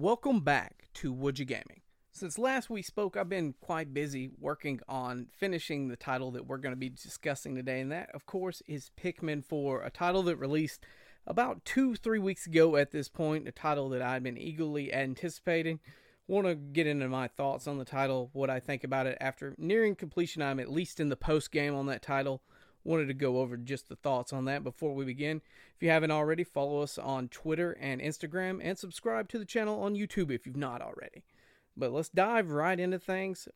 Welcome back to Would You Gaming. Since last we spoke, I've been quite busy working on finishing the title that we're going to be discussing today, and that, of course, is Pikmin 4, a title that released about two, three weeks ago at this point, a title that I've been eagerly anticipating. Want to get into my thoughts on the title, what I think about it after nearing completion. I'm at least in the post game on that title wanted to go over just the thoughts on that before we begin. If you haven't already, follow us on Twitter and Instagram and subscribe to the channel on YouTube if you've not already. But let's dive right into things.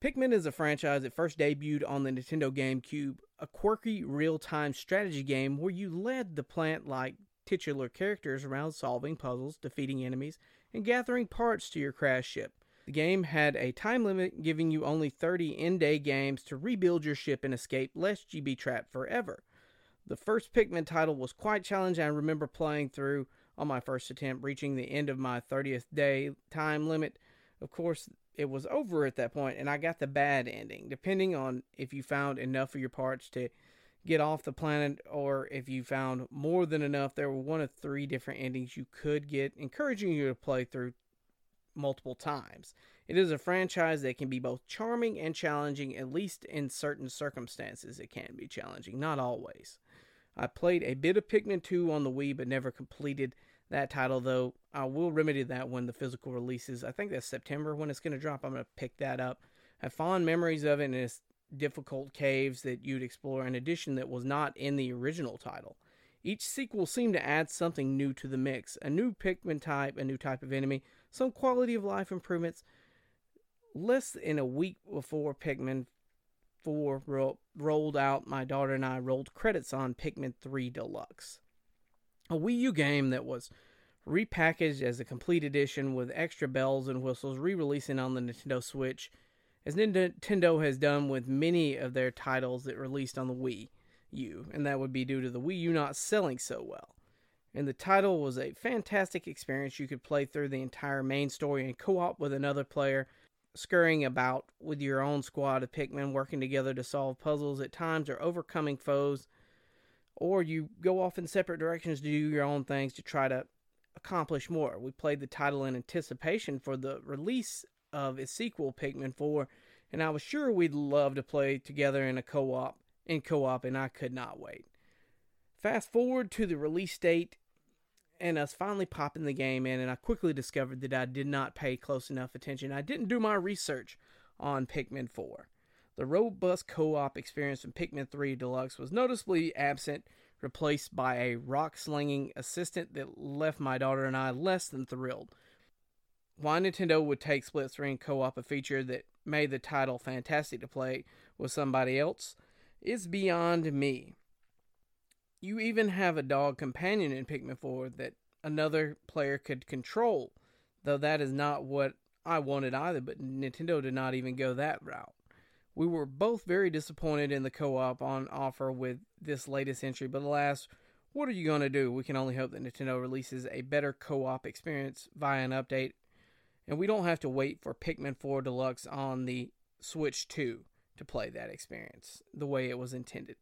Pikmin is a franchise that first debuted on the Nintendo GameCube, a quirky real time strategy game where you led the plant like titular characters around solving puzzles, defeating enemies, and gathering parts to your crash ship. The game had a time limit giving you only 30 in day games to rebuild your ship and escape lest you be trapped forever. The first Pikmin title was quite challenging. I remember playing through on my first attempt, reaching the end of my 30th day time limit. Of course, it was over at that point, and I got the bad ending. Depending on if you found enough of your parts to get off the planet or if you found more than enough, there were one of three different endings you could get, encouraging you to play through multiple times. It is a franchise that can be both charming and challenging, at least in certain circumstances. It can be challenging, not always. I played a bit of Pikmin 2 on the Wii, but never completed that title, though I will remedy that when the physical releases. I think that's September when it's going to drop. I'm going to pick that up. I have fond memories of it and its difficult caves that you'd explore, in addition, that was not in the original title. Each sequel seemed to add something new to the mix a new Pikmin type, a new type of enemy, some quality of life improvements. Less than a week before Pikmin 4 ro- rolled out, my daughter and I rolled credits on Pikmin 3 Deluxe, a Wii U game that was repackaged as a complete edition with extra bells and whistles, re releasing on the Nintendo Switch, as Nintendo has done with many of their titles that released on the Wii U, and that would be due to the Wii U not selling so well and the title was a fantastic experience. You could play through the entire main story and co op with another player, scurrying about with your own squad of Pikmin, working together to solve puzzles at times or overcoming foes, or you go off in separate directions to do your own things to try to accomplish more. We played the title in anticipation for the release of its sequel, Pikmin 4, and I was sure we'd love to play together in a co op in co op, and I could not wait. Fast forward to the release date and us finally popping the game in, and I quickly discovered that I did not pay close enough attention. I didn't do my research on Pikmin 4. The robust co op experience from Pikmin 3 Deluxe was noticeably absent, replaced by a rock slinging assistant that left my daughter and I less than thrilled. Why Nintendo would take split screen co op, a feature that made the title fantastic to play with somebody else, is beyond me. You even have a dog companion in Pikmin 4 that another player could control, though that is not what I wanted either, but Nintendo did not even go that route. We were both very disappointed in the co op on offer with this latest entry, but alas, what are you going to do? We can only hope that Nintendo releases a better co op experience via an update, and we don't have to wait for Pikmin 4 Deluxe on the Switch 2 to play that experience the way it was intended.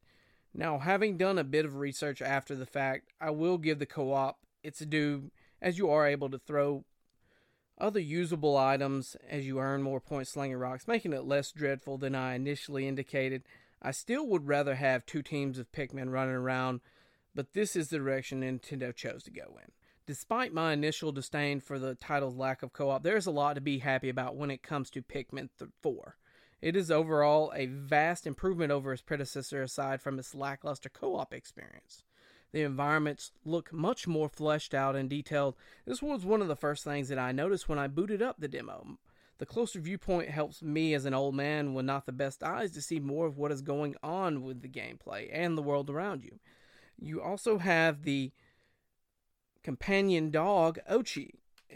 Now, having done a bit of research after the fact, I will give the co op its due as you are able to throw other usable items as you earn more points slinging rocks, making it less dreadful than I initially indicated. I still would rather have two teams of Pikmin running around, but this is the direction Nintendo chose to go in. Despite my initial disdain for the title's lack of co op, there's a lot to be happy about when it comes to Pikmin 4. It is overall a vast improvement over its predecessor aside from its lackluster co op experience. The environments look much more fleshed out and detailed. This was one of the first things that I noticed when I booted up the demo. The closer viewpoint helps me as an old man with not the best eyes to see more of what is going on with the gameplay and the world around you. You also have the companion dog, Oatchi,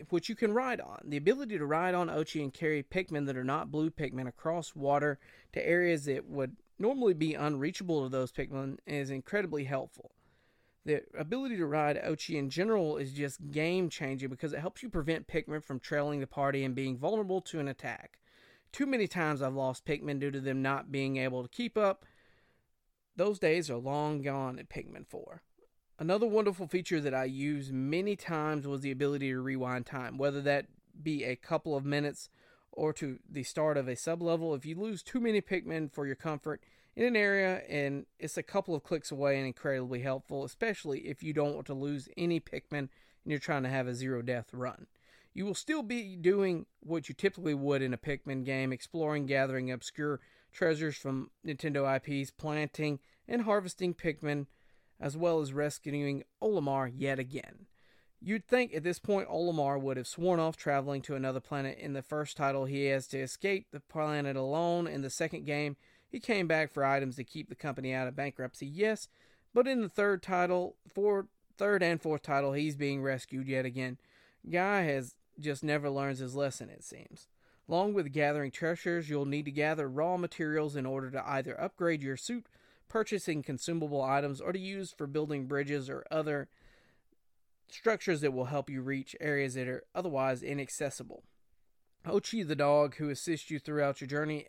which you can ride on. The ability to ride on Oatchi and carry Pikmin that are not blue Pikmin across water to areas that would normally be unreachable to those Pikmin is incredibly helpful. The ability to ride Oatchi in general is just game changing because it helps you prevent Pikmin from trailing the party and being vulnerable to an attack. Too many times I've lost Pikmin due to them not being able to keep up. Those days are long gone in Pikmin 4. Another wonderful feature that I used many times was the ability to rewind time, whether that be a couple of minutes or to the start of a sublevel. If you lose too many Pikmin for your comfort in an area and it's a couple of clicks away and incredibly helpful, especially if you don't want to lose any Pikmin and you're trying to have a zero death run. You will still be doing what you typically would in a Pikmin game, exploring, gathering obscure treasures from Nintendo IPs, planting and harvesting Pikmin, as well as rescuing Olimar yet again. You'd think at this point Olimar would have sworn off traveling to another planet. In the first title, he has to escape the planet alone. In the second game, he came back for items to keep the company out of bankruptcy, yes, but in the third title, for third and fourth title, he's being rescued yet again. Guy has just never learns his lesson, it seems. Along with gathering treasures, you'll need to gather raw materials in order to either upgrade your suit, purchasing consumable items, or to use for building bridges or other structures that will help you reach areas that are otherwise inaccessible. Oatchi the dog, who assists you throughout your journey,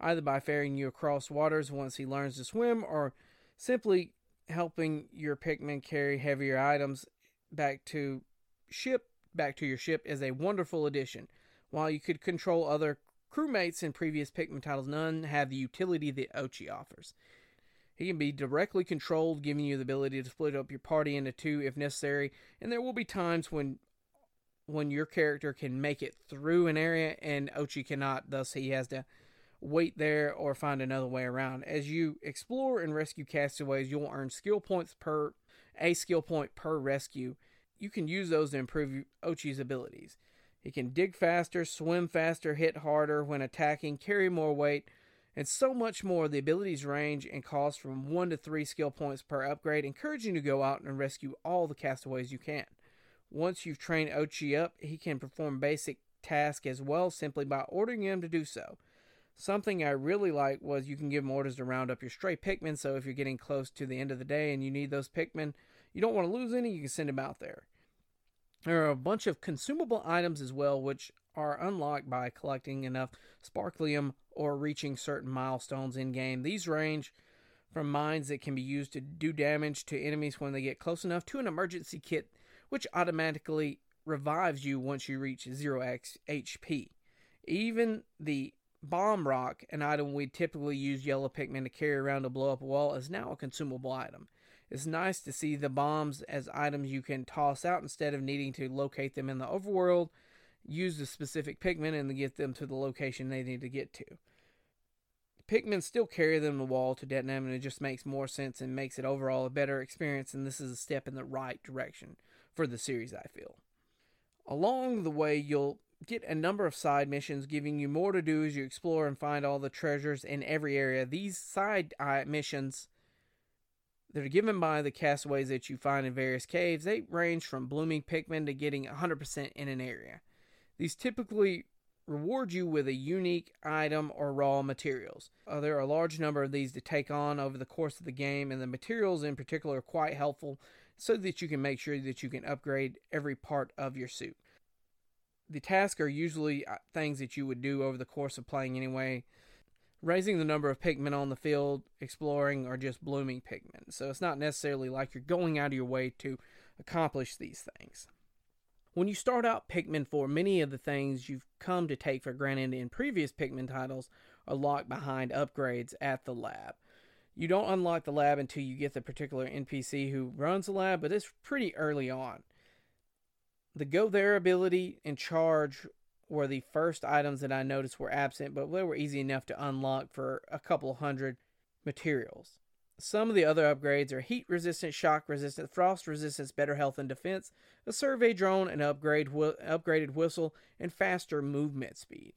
either by ferrying you across waters once he learns to swim, or simply helping your Pikmin carry heavier items back to ship back to your ship, is a wonderful addition. While you could control other crewmates in previous Pikmin titles, none have the utility that Oatchi offers. He can be directly controlled, giving you the ability to split up your party into two if necessary, and there will be times when when your character can make it through an area and Oatchi cannot, thus he has to wait there or find another way around. As you explore and rescue castaways, you'll earn skill points per a skill point per rescue. You can use those to improve Oatchi's abilities. He can dig faster, swim faster, hit harder when attacking, carry more weight, and so much more. The abilities range and cost from 1 to 3 skill points per upgrade, encouraging you to go out and rescue all the castaways you can. Once you've trained Oatchi up, he can perform basic tasks as well simply by ordering him to do so. Something I really like was you can give him orders to round up your stray Pikmin, so if you're getting close to the end of the day and you need those Pikmin, you don't want to lose any, you can send them out there. There are a bunch of consumable items as well, which are unlocked by collecting enough Sparklium or reaching certain milestones in game. These range from mines that can be used to do damage to enemies when they get close enough to an emergency kit which automatically revives you once you reach 0x HP. Even the bomb rock, an item we typically use yellow Pikmin to carry around to blow up a wall, is now a consumable item. It's nice to see the bombs as items you can toss out instead of needing to locate them in the overworld use the specific Pikmin and get them to the location they need to get to. Pikmin still carry them the wall to detonate and it just makes more sense and makes it overall a better experience. And this is a step in the right direction for the series, I feel. Along the way, you'll get a number of side missions, giving you more to do as you explore and find all the treasures in every area. These side uh, missions that are given by the castaways that you find in various caves, they range from blooming Pikmin to getting 100% in an area. These typically reward you with a unique item or raw materials. Uh, there are a large number of these to take on over the course of the game, and the materials in particular are quite helpful so that you can make sure that you can upgrade every part of your suit. The tasks are usually uh, things that you would do over the course of playing anyway. Raising the number of Pikmin on the field, exploring, or just blooming Pikmin. So it's not necessarily like you're going out of your way to accomplish these things. When you start out Pikmin 4, many of the things you've come to take for granted in previous Pikmin titles are locked behind upgrades at the lab. You don't unlock the lab until you get the particular NPC who runs the lab, but it's pretty early on. The Go There ability and Charge were the first items that I noticed were absent, but they were easy enough to unlock for a couple hundred materials. Some of the other upgrades are heat resistant, shock resistant, frost resistance, better health and defense, a survey drone, an upgrade wh- upgraded whistle, and faster movement speed.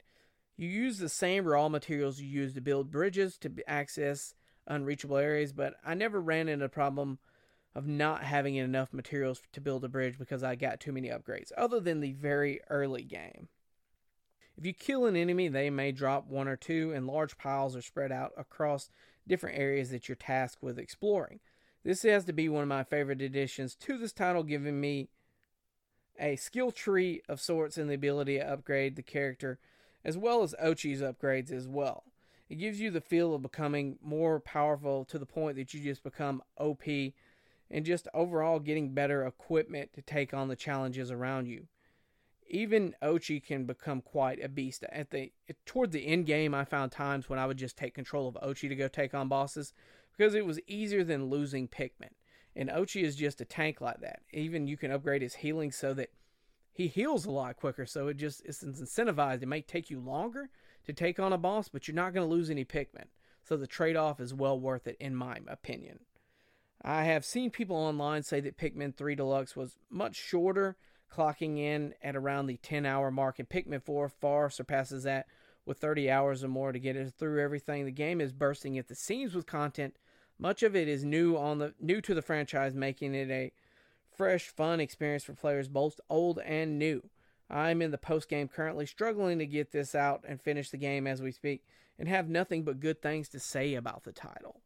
You use the same raw materials you use to build bridges to access unreachable areas, but I never ran into a problem of not having enough materials to build a bridge because I got too many upgrades, other than the very early game. If you kill an enemy, they may drop one or two, and large piles are spread out across different areas that you're tasked with exploring. This has to be one of my favorite additions to this title, giving me a skill tree of sorts and the ability to upgrade the character, as well as Oatchi's upgrades as well. It gives you the feel of becoming more powerful to the point that you just become OP and just overall getting better equipment to take on the challenges around you. Even Oatchi can become quite a beast. At the toward the end game, I found times when I would just take control of Oatchi to go take on bosses because it was easier than losing Pikmin. And Oatchi is just a tank like that. Even you can upgrade his healing so that he heals a lot quicker. So it just it's incentivized. It may take you longer to take on a boss, but you're not going to lose any Pikmin. So the trade off is well worth it, in my opinion. I have seen people online say that Pikmin 3 Deluxe was much shorter, clocking in at around the 10 hour mark, and Pikmin 4 far surpasses that with 30 hours or more to get it through everything. The game is bursting at the seams with content. Much of it is new on the new to the franchise, making it a fresh, fun experience for players both old and new. I'm in the post game currently struggling to get this out and finish the game as we speak and have nothing but good things to say about the title.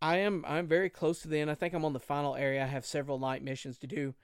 I am I'm very close to the end. I think I'm on the final area. I have several night missions to do.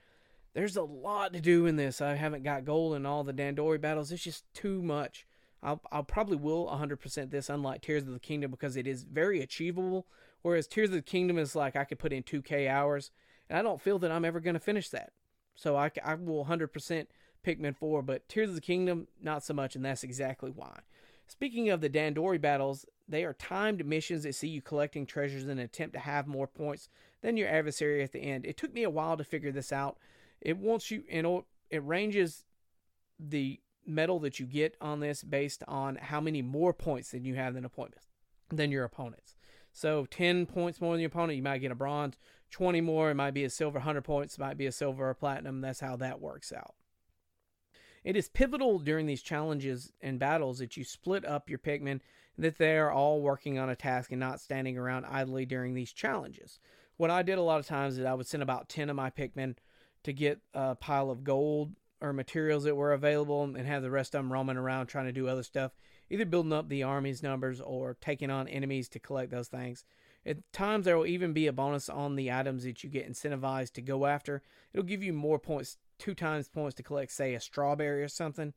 There's a lot to do in this. I haven't got gold in all the Dandori battles. It's just too much. I'll, I'll probably will 100% this, unlike Tears of the Kingdom, because it is very achievable. Whereas Tears of the Kingdom is like I could put in 2K hours, and I don't feel that I'm ever going to finish that. So I, I will 100% Pikmin 4, but Tears of the Kingdom, not so much, and that's exactly why. Speaking of the Dandori battles, they are timed missions that see you collecting treasures in an attempt to have more points than your adversary at the end. It took me a while to figure this out. It wants you, know, it ranges the medal that you get on this based on how many more points than you have than opponents than your opponents. So 10 points more than your opponent, you might get a bronze. 20 more, it might be a silver. 100 points, might be a silver or platinum. That's how that works out. It is pivotal during these challenges and battles that you split up your Pikmin, that they are all working on a task and not standing around idly during these challenges. What I did a lot of times is I would send about 10 of my Pikmin to get a pile of gold or materials that were available and have the rest of them roaming around trying to do other stuff, either building up the army's numbers or taking on enemies to collect those things. At times, there will even be a bonus on the items that you get incentivized to go after. It'll give you more points two times points to collect, say, a strawberry or something.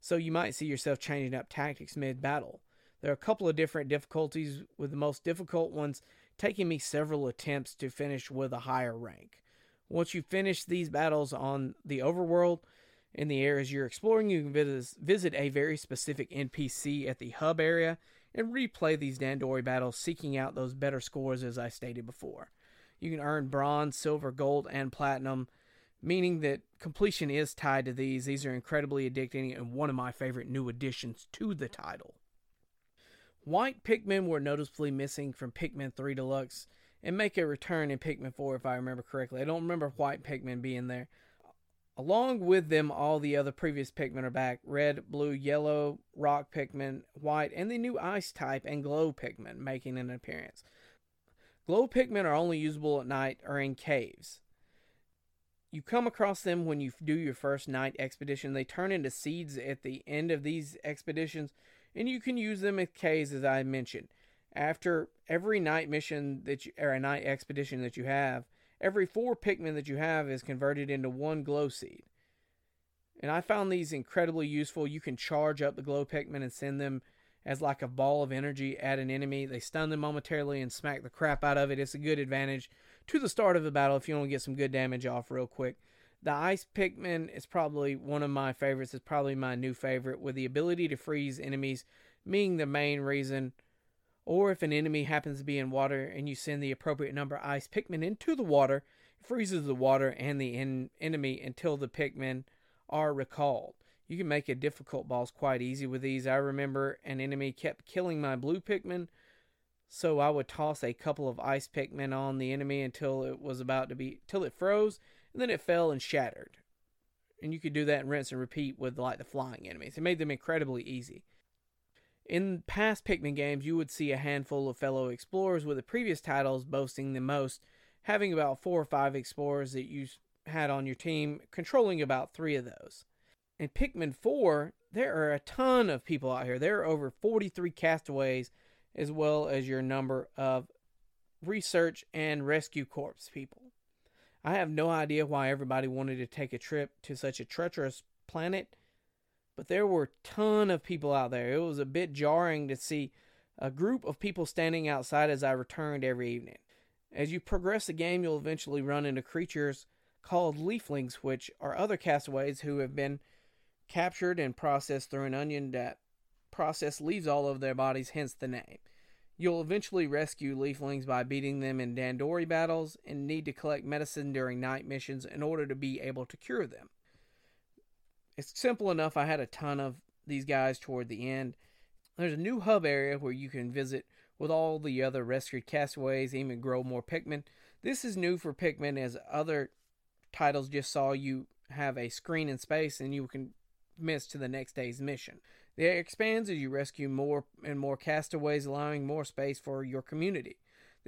So you might see yourself changing up tactics mid battle. There are a couple of different difficulties, with the most difficult ones taking me several attempts to finish with a higher rank. Once you finish these battles on the overworld, in the areas you're exploring, you can visit a very specific NPC at the hub area and replay these Dandori battles, seeking out those better scores as I stated before. You can earn bronze, silver, gold, and platinum meaning that completion is tied to these. These are incredibly addicting and one of my favorite new additions to the title. White Pikmin were noticeably missing from Pikmin 3 Deluxe and make a return in Pikmin 4 if I remember correctly. I don't remember White Pikmin being there. Along with them, all the other previous Pikmin are back red, blue, yellow, rock Pikmin, white, and the new ice type and glow Pikmin making an appearance. Glow Pikmin are only usable at night or in caves you come across them when you do your first night expedition. They turn into seeds at the end of these expeditions, and you can use them as caves, as I mentioned. After every night mission that you, or a night expedition that you have, every four Pikmin that you have is converted into one glow seed. And I found these incredibly useful. You can charge up the glow Pikmin and send them as like a ball of energy at an enemy. They stun them momentarily and smack the crap out of it. It's a good advantage to the start of the battle if you want to get some good damage off real quick. The Ice Pikmin is probably one of my favorites. It's probably my new favorite, with the ability to freeze enemies being the main reason. Or if an enemy happens to be in water and you send the appropriate number of Ice Pikmin into the water, it freezes the water and the en- enemy until the Pikmin are recalled. You can make a difficult boss quite easy with these. I remember an enemy kept killing my blue Pikmin so I would toss a couple of ice Pikmin on the enemy until it was about to be till it froze, and then it fell and shattered. And you could do that and rinse and repeat with like the flying enemies. It made them incredibly easy. In past Pikmin games, you would see a handful of fellow explorers with the previous titles boasting the most, having about four or five explorers that you had on your team, controlling about three of those. In Pikmin 4, there are a ton of people out here. There are over 43 castaways as well as your number of research and rescue corps people. I have no idea why everybody wanted to take a trip to such a treacherous planet, but there were a ton of people out there. It was a bit jarring to see a group of people standing outside as I returned every evening. As you progress the game, you'll eventually run into creatures called leaflings, which are other castaways who have been captured and processed through an onion that process leaves all over their bodies, hence the name. You'll eventually rescue leaflings by beating them in Dandori battles and need to collect medicine during night missions in order to be able to cure them. It's simple enough. I had a ton of these guys toward the end. There's a new hub area where you can visit with all the other rescued castaways, even grow more Pikmin. This is new for Pikmin as other titles just saw you have a screen in space and you can miss to the next day's mission. The area expands as you rescue more and more castaways, allowing more space for your community.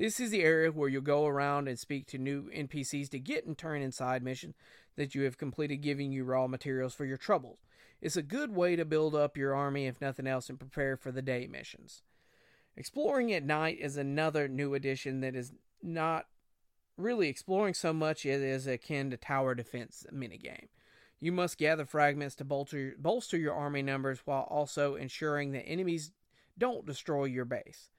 This is the area where you'll go around and speak to new NPCs to get and turn inside missions that you have completed, giving you raw materials for your troubles. It's a good way to build up your army, if nothing else, and prepare for the day missions. Exploring at night is another new addition that is not really exploring so much it is akin to tower defense minigame. You must gather fragments to bolster, bolster your army numbers while also ensuring that enemies don't destroy your base.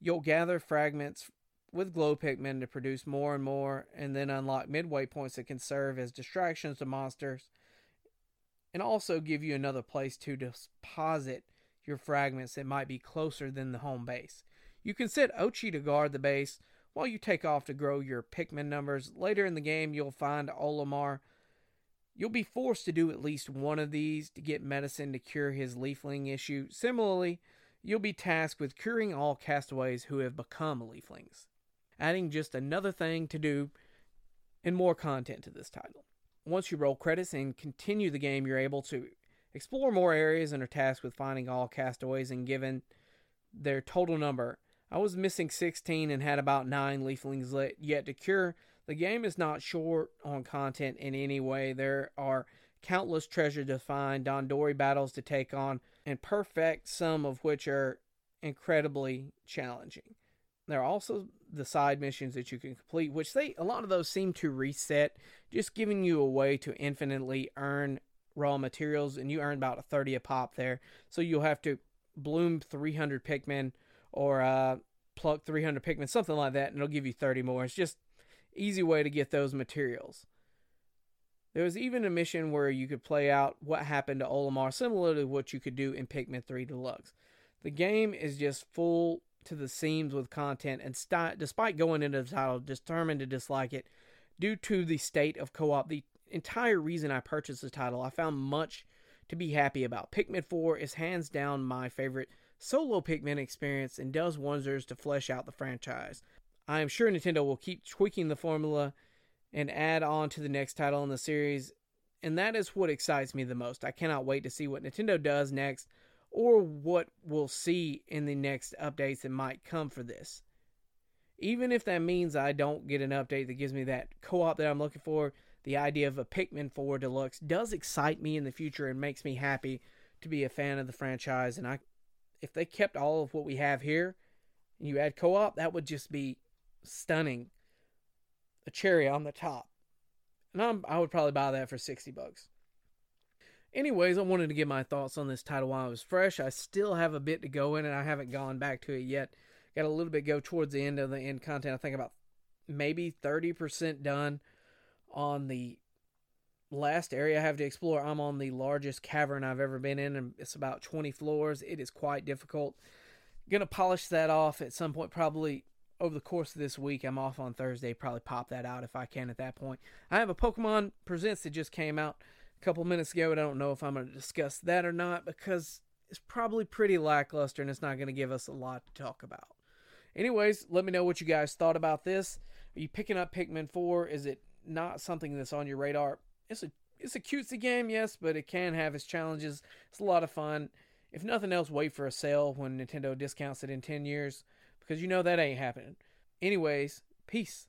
You'll gather fragments with glow Pikmin to produce more and more, and then unlock midway points that can serve as distractions to monsters, and also give you another place to deposit your fragments that might be closer than the home base. You can set Oatchi to guard the base while you take off to grow your Pikmin numbers. Later in the game, you'll find Olimar. You'll be forced to do at least one of these to get medicine to cure his leafling issue. Similarly, you'll be tasked with curing all castaways who have become leaflings, adding just another thing to do and more content to this title. Once you roll credits and continue the game, you're able to explore more areas and are tasked with finding all castaways and given their total number I was missing 16 and had about 9 leaflings yet to cure. The game is not short on content in any way. There are countless treasure to find, Dandori battles to take on, and perfect, some of which are incredibly challenging. There are also the side missions that you can complete, which they a lot of those seem to reset, just giving you a way to infinitely earn raw materials, and you earn about a 30 a pop there. So you'll have to bloom 300 Pikmin or uh, pluck 300 Pikmin, something like that, and it'll give you 30 more. It's just easy way to get those materials. There was even a mission where you could play out what happened to Olimar, similar to what you could do in Pikmin 3 Deluxe. The game is just full to the seams with content, and st- despite going into the title determined to dislike it due to the state of co op, the entire reason I purchased the title, I found much to be happy about. Pikmin 4 is hands down my favorite solo Pikmin experience and does wonders to flesh out the franchise. I am sure Nintendo will keep tweaking the formula and add on to the next title in the series, and that is what excites me the most. I cannot wait to see what Nintendo does next or what we'll see in the next updates that might come for this. Even if that means I don't get an update that gives me that co op that I'm looking for, the idea of a Pikmin 4 Deluxe does excite me in the future and makes me happy to be a fan of the franchise, and I if they kept all of what we have here and you add co-op, that would just be stunning. A cherry on the top. And I'm, I would probably buy that for 60 bucks. Anyways, I wanted to get my thoughts on this title while it was fresh. I still have a bit to go in and I haven't gone back to it yet. Got a little bit go towards the end of the end content. I think about maybe 30% done on the last area I have to explore. I'm on the largest cavern I've ever been in, and it's about 20 floors. It is quite difficult. Gonna polish that off at some point, probably over the course of this week. I'm off on Thursday. Probably pop that out if I can at that point. I have a Pokemon Presents that just came out couple minutes ago, and I don't know if I'm going to discuss that or not because it's probably pretty lackluster and it's not going to give us a lot to talk about. Anyways, let me know what you guys thought about this. Are you picking up Pikmin 4? Is it not something that's on your radar? it's a it's a cutesy game, yes, but it can have its challenges. It's a lot of fun. If nothing else, wait for a sale when Nintendo discounts it in 10 years because you know that ain't happening. Anyways, peace.